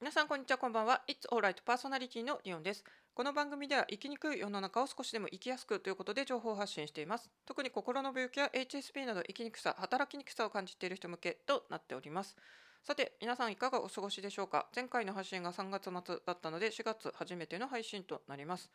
皆さんこんにちはこんばんは。It's Alright. パーソナリティのリオンです。この番組では生きにくい世の中を少しでも生きやすくということで情報を発信しています。特に心の病気や HSP など生きにくさ働きにくさを感じている人向けとなっております。さて皆さんいかがお過ごしでしょうか？前回の発信が3月末だったので4月初めての配信となります。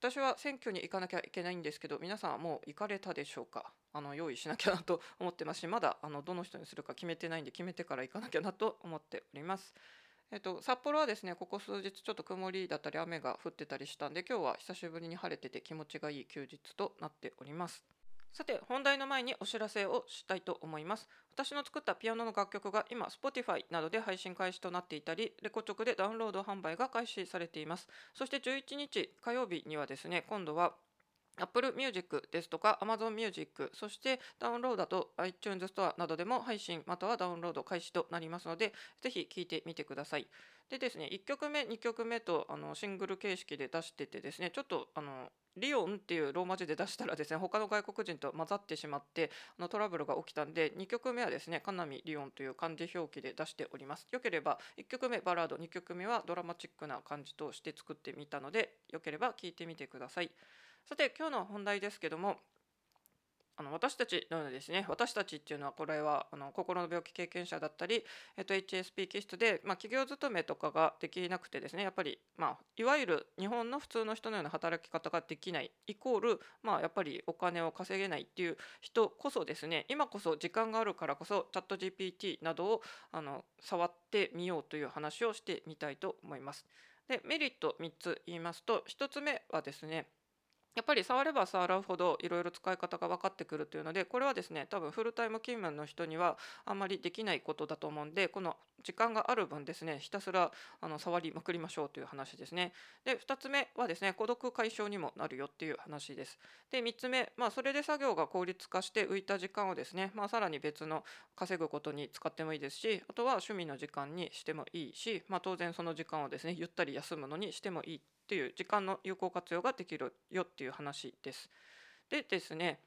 私は選挙に行かなきゃいけないんですけど皆さんはもう行かれたでしょうか？あの用意しなきゃなと思ってますしまだあのどの人にするか決めてないんで決めてから行かなきゃなと思っております。えっと、札幌はですねここ数日ちょっと曇りだったり雨が降ってたりしたんで今日は久しぶりに晴れてて気持ちがいい休日となっております。さて本題の前にお知らせをしたいと思います。私の作ったピアノの楽曲が今 Spotify などで配信開始となっていたりレコチョクでダウンロード販売が開始されています。そして11日火曜日にはですね今度は Apple Music ですとか Amazon Music そしてダウンロードと iTunes ストアなどでも配信またはダウンロード開始となりますのでぜひ聴いてみてください。でですね1曲目2曲目とあのシングル形式で出しててですねちょっとあのリオンっていうローマ字で出したらですね他の外国人と混ざってしまってあのトラブルが起きたんで2曲目はですねカナミリオンという漢字表記で出しております。よければ1曲目バラード2曲目はドラマチックな感じとして作ってみたのでよければ聴いてみてください。さて今日の本題ですけどもあの私たちのようにですね私たちっていうのはこれはあの心の病気経験者だったり、えっと、HSP 気質で、まあ、企業勤めとかができなくてですねやっぱり、まあ、いわゆる日本の普通の人のような働き方ができないイコール、まあ、やっぱりお金を稼げないっていう人こそですね今こそ時間があるからこそチャット GPT などをあの触ってみようという話をしてみたいと思います。でメリット3つ言いますと1つ目はですねやっぱり触れば触るほどいろいろ使い方が分かってくるというのでこれはですね多分フルタイム勤務の人にはあんまりできないことだと思うんでこの時間がある分ですねひたすらあの触りまくりましょうという話ですね。で2つ目はですね孤独解消にもなるよっていう話です。で3つ目まあそれで作業が効率化して浮いた時間をですね、まあ、さらに別の稼ぐことに使ってもいいですしあとは趣味の時間にしてもいいし、まあ、当然その時間をですねゆったり休むのにしてもいいっていう時間の有効活用ができるよっていう話です。でですね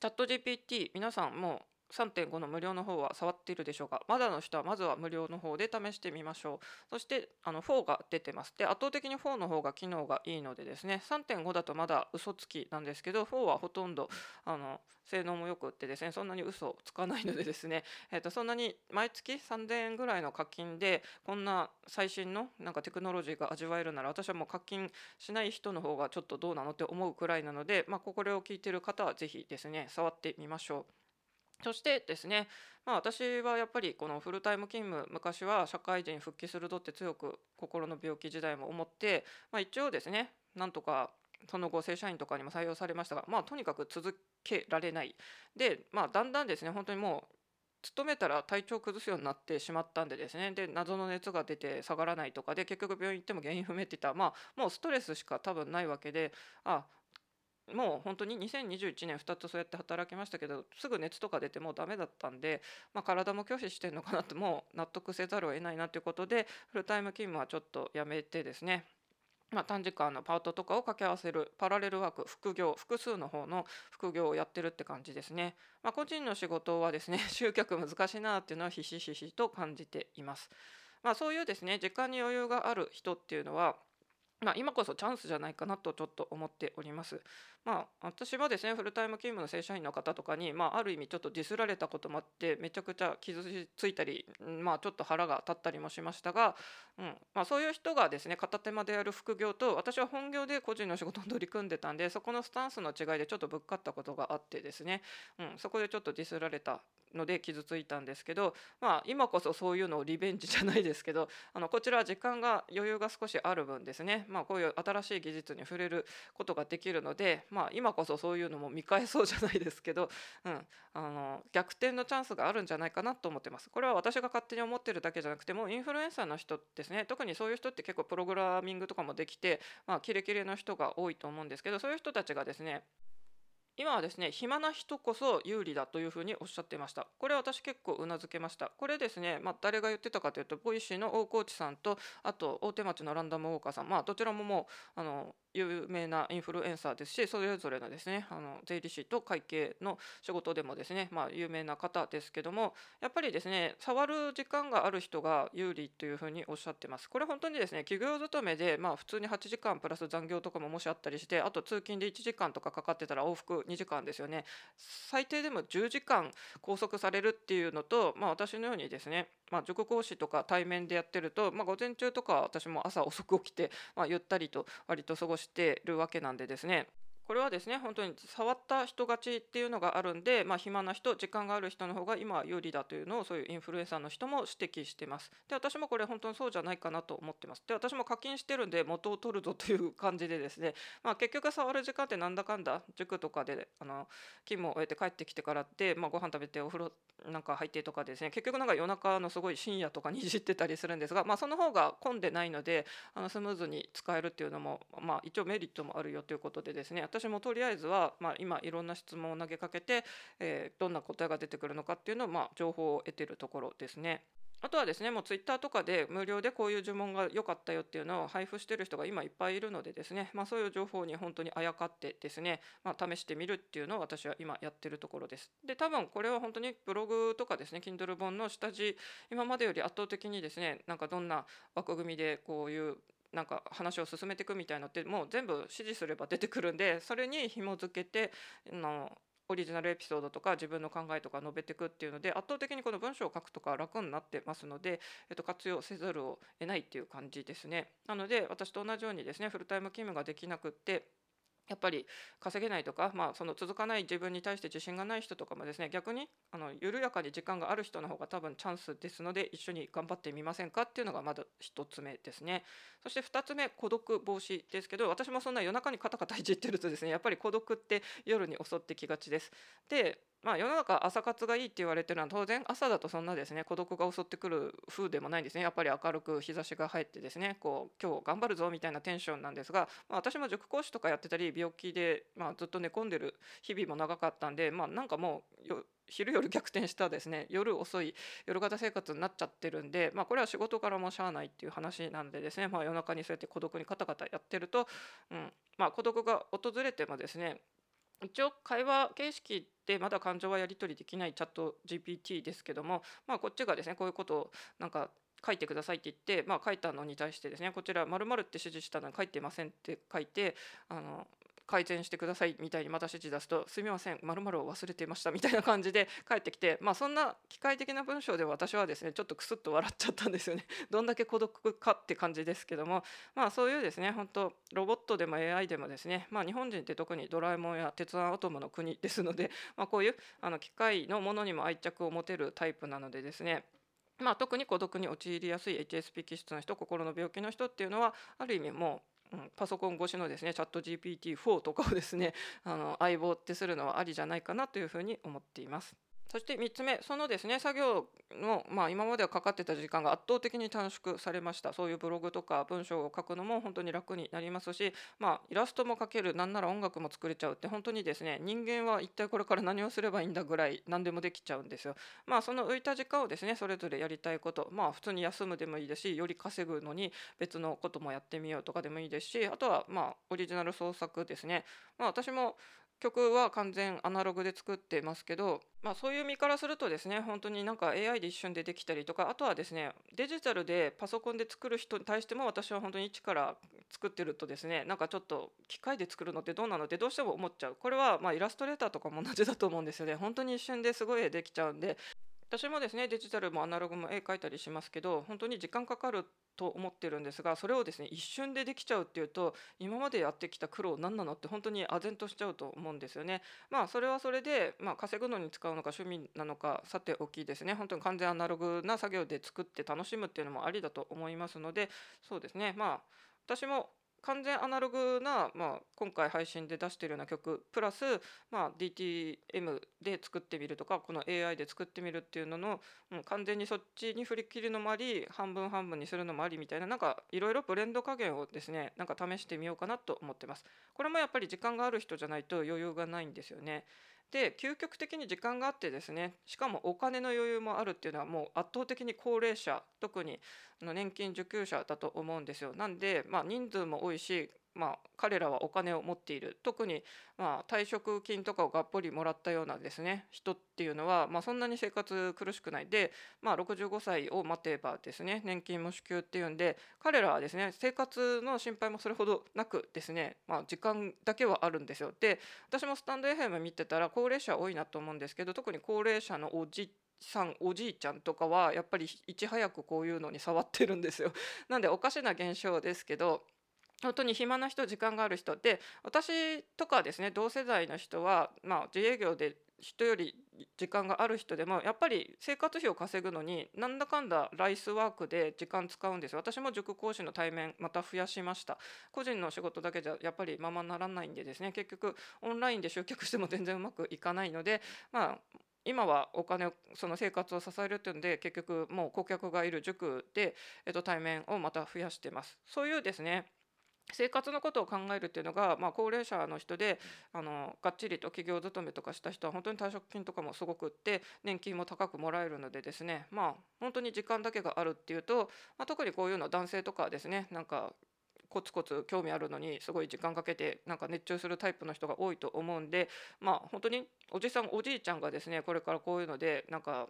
チャット GPT 皆さんも3.5の無料の方は触っているでしょうか？まだの人はまずは無料の方で試してみましょう。そしてあの4が出てます。で圧倒的に4の方が機能がいいのでですね3.5だとまだ嘘つきなんですけど4はほとんどあの性能もよくってですねそんなに嘘をつかないのでですね、えー、とそんなに毎月3000円ぐらいの課金でこんな最新のなんかテクノロジーが味わえるなら私はもう課金しない人の方がちょっとどうなのって思うくらいなので、まあ、これを聞いてる方は是非ですね触ってみましょう。そしてですね、まあ、私はやっぱりこのフルタイム勤務昔は社会人復帰するとって強く心の病気時代も思って、まあ、一応ですねなんとかその後正社員とかにも採用されましたが、まあ、とにかく続けられない。で、まあ、だんだんですね本当にもう勤めたら体調崩すようになってしまったんでですねで謎の熱が出て下がらないとかで結局病院行っても原因不明って言ったらまあもうストレスしか多分ないわけであもう本当に2021年2つそうやって働きましたけどすぐ熱とか出てもうダメだったんで、まあ、体も拒否してるのかなってもう納得せざるを得ないなということでフルタイム勤務はちょっとやめてですねまあ、短時間のパートとかを掛け合わせるパラレルワーク副業複数の方の副業をやってるって感じですね。まあ、個人の仕事はですね 集客難しいなっていうのはひしひしと感じています。まあ、そういうですね時間に余裕がある人っていうのはまあ、今こそチャンスじゃないかなとちょっと思っております。まあ、私はですねフルタイム勤務の正社員の方とかに、まあ、ある意味ちょっとディスられたこともあってめちゃくちゃ傷ついたり、まあ、ちょっと腹が立ったりもしましたが、うんまあ、そういう人がですね片手間でやる副業と私は本業で個人の仕事に取り組んでたんでそこのスタンスの違いでちょっとぶっかったことがあってですね、うん、そこでちょっとディスられたので傷ついたんですけど、まあ、今こそそういうのをリベンジじゃないですけどあのこちらは時間が余裕が少しある分ですね、まあ、こういう新しい技術に触れることができるので、まあ、今こそそういうのも見返そうじゃないですけど、うん、あの逆転のチャンスがあるんじゃないかなと思ってます。これは私が勝手に思ってるだけじゃなくてもインフルエンサーの人ですね。特にそういう人って結構プログラミングとかもできて、まあ、キレキレの人が多いと思うんですけどそういう人たちがですね今はですね暇な人こそ有利だというふうにおっしゃっていました。これ私結構うなずけました。これですね、まあ、誰が言ってたかというとボイシーの大河内さんとあと大手町のランダムウォーカーさん。まあどちらももうあの有名なインフルエンサーですしそれぞれのですねあの税理士と会計の仕事でもですね、まあ、有名な方ですけどもやっぱりですね触る時間がある人が有利というふうにおっしゃってます。これ本当にですね企業勤めで、まあ、普通に8時間プラス残業とかももしあったりしてあと通勤で1時間とかかかってたら往復2時間ですよね最低でも10時間拘束されるっていうのと、まあ、私のようにですねまあ、塾講師とか対面でやってると、まあ、午前中とか私も朝遅く起きて、まあ、ゆったりと割と過ごししてるわけなんでですね。これはですね本当に触った人勝ちっていうのがあるんで、まあ、暇な人時間がある人の方が今は有利だというのをそういうインフルエンサーの人も指摘してます。で私もこれ本当にそうじゃないかなと思ってます。で私も課金してるんで元を取るぞという感じでですね、まあ、結局触る時間ってなんだかんだ塾とかであの勤務を終えて帰ってきてからって、まあ、ご飯食べてお風呂なんか入ってとかですね結局なんか夜中のすごい深夜とかにいじってたりするんですが、まあ、その方が混んでないのであのスムーズに使えるっていうのも、まあ、一応メリットもあるよということでですね私もとりあえずは、まあ、今いろんな質問を投げかけて、えー、どんな答えが出てくるのかっていうのを、まあ、情報を得てるところですね。あとはですねもうツイッターとかで無料でこういう呪文が良かったよっていうのを配布してる人が今いっぱいいるのでですね、まあ、そういう情報に本当にあやかってですね、まあ、試してみるっていうのを私は今やってるところです。で多分これは本当にブログとかですね Kindle 本の下地今までより圧倒的にですねなんかどんな枠組みでこういうなんか話を進めていくみたいのってもう全部指示すれば出てくるんでそれに紐付けてのオリジナルエピソードとか自分の考えとか述べていくっていうので圧倒的にこの文章を書くとか楽になってますので、えっと、活用せざるを得ないっていう感じですね。なので私と同じようにですねフルタイム勤務ができなくってやっぱり稼げないとか、まあ、その続かない自分に対して自信がない人とかもですね逆にあの緩やかに時間がある人の方が多分チャンスですので一緒に頑張ってみませんかっていうのがまず1つ目ですね。そして2つ目孤独防止ですけど私もそんな夜中にカタカタいじってるとですねやっぱり孤独って夜に襲ってきがちです。でまあ、世の中朝活がいいって言われてるのは当然朝だとそんなですね孤独が襲ってくる風でもないんですね。やっぱり明るく日差しが入ってですねこう今日頑張るぞみたいなテンションなんですが、まあ、私も塾講師とかやってたり病気で、まあ、ずっと寝込んでる日々も長かったんで、まあ、なんかもう昼夜逆転したですね夜遅い夜型生活になっちゃってるんで、まあ、これは仕事からもしゃあないっていう話なんでですね、まあ、夜中にそうやって孤独にカタカタやってると、うんまあ、孤独が訪れてもですね一応会話形式でまだ感情はやり取りできないチャット GPT ですけども、まあ、こっちがですねこういうことをなんか書いてくださいって言って、まあ、書いたのに対してですねこちらまるって指示したのに書いてませんって書いてあの改善してくださいみたいにまた指示出すとすみませんまるを忘れていましたみたいな感じで返ってきてまあそんな機械的な文章で私はですねちょっとクスッと笑っちゃったんですよね。どんだけ孤独かって感じですけどもまあそういうですね本当ロボットでも AI でもですねまあ日本人って特にドラえもんや鉄腕アトムの国ですので まあこういうあの機械のものにも愛着を持てるタイプなのでですねまあ、特に孤独に陥りやすい HSP 気質の人心の病気の人っていうのはある意味もうパソコン越しのですねチャット GPT4 とかをですねあの相棒ってするのはありじゃないかなというふうに思っています。そして3つ目そのですね作業の、まあ、今まではかかってた時間が圧倒的に短縮されましたそういうブログとか文章を書くのも本当に楽になりますし、まあ、イラストも描けるなんなら音楽も作れちゃうって本当にですね人間は一体これから何をすればいいんだぐらい何でもできちゃうんですよ。まあその浮いた時間をですねそれぞれやりたいことまあ普通に休むでもいいですしより稼ぐのに別のこともやってみようとかでもいいですしあとはまあオリジナル創作ですね。まあ、私も曲は完全アナログで作ってますけど、まあ、そういう身からするとですね本当になんか AI で一瞬でできたりとかあとはですねデジタルでパソコンで作る人に対しても私は本当に一から作ってるとですねなんかちょっと機械で作るのってどうなのってどうしても思っちゃう。これはまイラストレーターとかも同じだと思うんですよね。本当に一瞬ですごいできちゃうんで。私もですねデジタルもアナログも絵描いたりしますけど本当に時間かかると思ってるんですがそれをですね一瞬でできちゃうっていうと今までやってきた苦労何なのって本当に唖然としちゃうと思うんですよね。まあそれはそれで、まあ、稼ぐのに使うのか趣味なのかさておきですね本当に完全アナログな作業で作って楽しむっていうのもありだと思いますのでそうですねまあ私も完全アナログな、まあ、今回配信で出してるような曲プラス、まあ、DTM で作ってみるとかこの AI で作ってみるっていうのの、うん、完全にそっちに振り切るのもあり半分半分にするのもありみたいななんかいろいろブレンド加減をですねなんか試してみようかなと思ってます。これもやっぱり時間がある人じゃないと余裕がないんですよね。で究極的に時間があってですねしかもお金の余裕もあるっていうのはもう圧倒的に高齢者特に年金受給者だと思うんですよ。なんで、まあ、人数も多いしまあ、彼らはお金を持っている特に、まあ、退職金とかをがっぽりもらったようなですね人っていうのは、まあ、そんなに生活苦しくないで、まあ、65歳を待てばですね年金も支給っていうんで彼らはですね生活の心配もそれほどなくですね、まあ、時間だけはあるんですよ。で私もスタンド FM 見てたら高齢者多いなと思うんですけど特に高齢者のおじさんおじいちゃんとかはやっぱりいち早くこういうのに触ってるんですよ。なんでおかしな現象ですけど本当に暇な人時間がある人で私とかですね同世代の人は、まあ、自営業で人より時間がある人でもやっぱり生活費を稼ぐのになんだかんだライスワークで時間使うんですよ。私も塾講師の対面また増やしました。個人の仕事だけじゃやっぱりままならないんでですね。結局オンラインで集客しても全然うまくいかないのでまあ今はお金をその生活を支えるっていうので結局もう顧客がいる塾で、えっと、対面をまた増やしてます。そういうですね生活のことを考えるっていうのが、まあ、高齢者の人であのがっちりと企業勤めとかした人は本当に退職金とかもすごくって年金も高くもらえるのでですねまあ本当に時間だけがあるっていうと、まあ、特にこういうの男性とかですねなんかコツコツ興味あるのにすごい時間かけてなんか熱中するタイプの人が多いと思うんでまあ本当におじさんおじいちゃんがですねこれからこういうのでなんか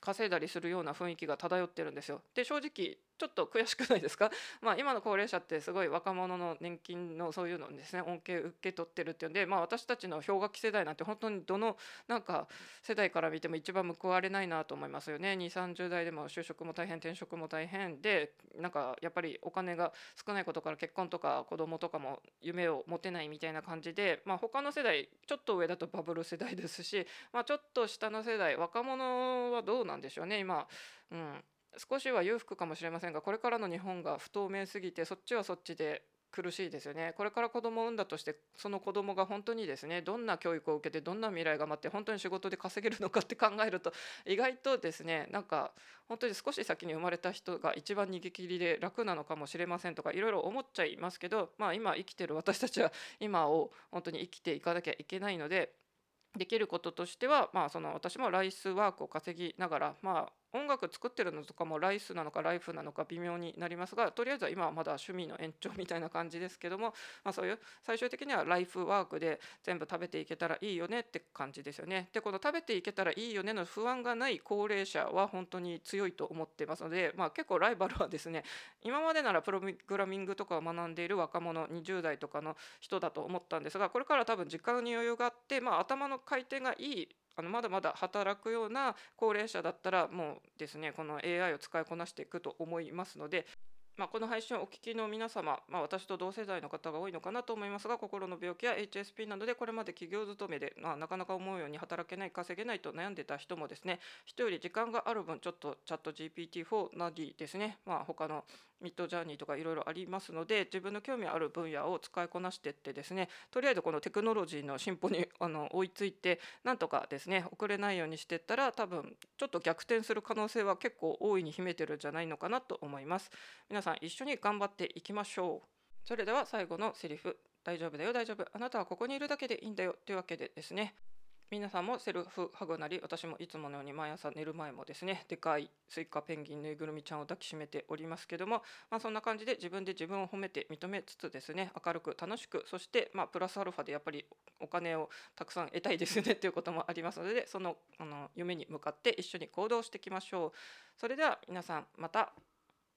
稼いだりするような雰囲気が漂ってるんですよ。で正直ちょっと悔しくないですか、まあ、今の高齢者ってすごい若者の年金のそういうのですね恩恵受け取ってるっていうんで、まあ、私たちの氷河期世代なんて本当にどのなんか世代から見ても一番報われないなと思いますよね。2 3 0代でも就職も大変転職も大変でなんかやっぱりお金が少ないことから結婚とか子供とかも夢を持てないみたいな感じで、まあ、他の世代ちょっと上だとバブル世代ですし、まあ、ちょっと下の世代若者はどうなんでしょうね今。うん。少しは裕福かもしれませんがこれからの日本が不透明すぎてそっちはそっちで苦しいですよね。これから子供を産んだとしてその子供が本当にですねどんな教育を受けてどんな未来が待って本当に仕事で稼げるのかって考えると意外とですねなんか本当に少し先に生まれた人が一番逃げ切りで楽なのかもしれませんとかいろいろ思っちゃいますけどまあ今生きてる私たちは今を本当に生きていかなきゃいけないのでできることとしては、まあ、その私もライスワークを稼ぎながら、まあ、音楽作ってるのとかもライスなのかライフなのか微妙になりますがとりあえずは今はまだ趣味の延長みたいな感じですけども、まあ、そういう最終的にはライフワークで全部食べていけたらいいよねって感じですよね。でこの食べていけたらいいよねの不安がない高齢者は本当に強いと思ってますので、まあ、結構ライバルはですね今までならプログラミングとかを学んでいる若者20代とかの人だと思ったんですがこれから多分時間に余裕があって、まあ、頭の回転がいいあのまだまだ働くような高齢者だったらもうですねこの AI を使いこなしていくと思いますのでまあ、この配信をお聞きの皆様、まあ、私と同世代の方が多いのかなと思いますが心の病気や HSP などでこれまで企業勤めで、まあ、なかなか思うように働けない稼げないと悩んでた人もですね人より時間がある分ちょっとチャット GPT4 なりですね、まあ、他のミッドジャーニーとかいろいろありますので自分の興味ある分野を使いこなしていってですねとりあえずこのテクノロジーの進歩にあの追いついてなんとかですね遅れないようにしていったら多分ちょっと逆転する可能性は結構大いに秘めてるんじゃないのかなと思います。皆さん一緒に頑張っていきましょう。それでは最後のセリフ。大丈夫だよ大丈夫。あなたはここにいるだけでいいんだよ。というわけでですね。皆さんもセルフハグなり私もいつものように毎朝寝る前もですねでかいスイカペンギンぬいぐるみちゃんを抱きしめておりますけども、まあ、そんな感じで自分で自分を褒めて認めつつですね明るく楽しくそしてまプラスアルファでやっぱりお金をたくさん得たいですよねっていうこともありますのでそのあの夢に向かって一緒に行動していきましょう。それでは皆さんまた